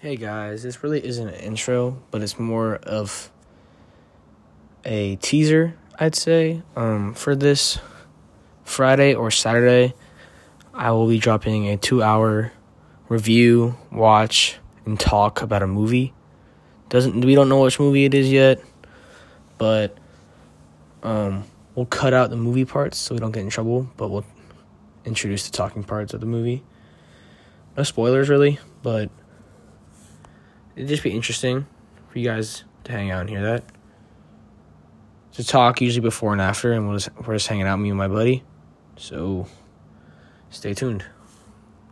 Hey guys, this really isn't an intro, but it's more of a teaser, I'd say. Um, for this Friday or Saturday, I will be dropping a two hour review, watch, and talk about a movie. Doesn't we don't know which movie it is yet, but um, we'll cut out the movie parts so we don't get in trouble, but we'll introduce the talking parts of the movie. No spoilers really, but it'd just be interesting for you guys to hang out and hear that. To talk usually before and after, and we'll just, we're just hanging out, me and my buddy. So stay tuned.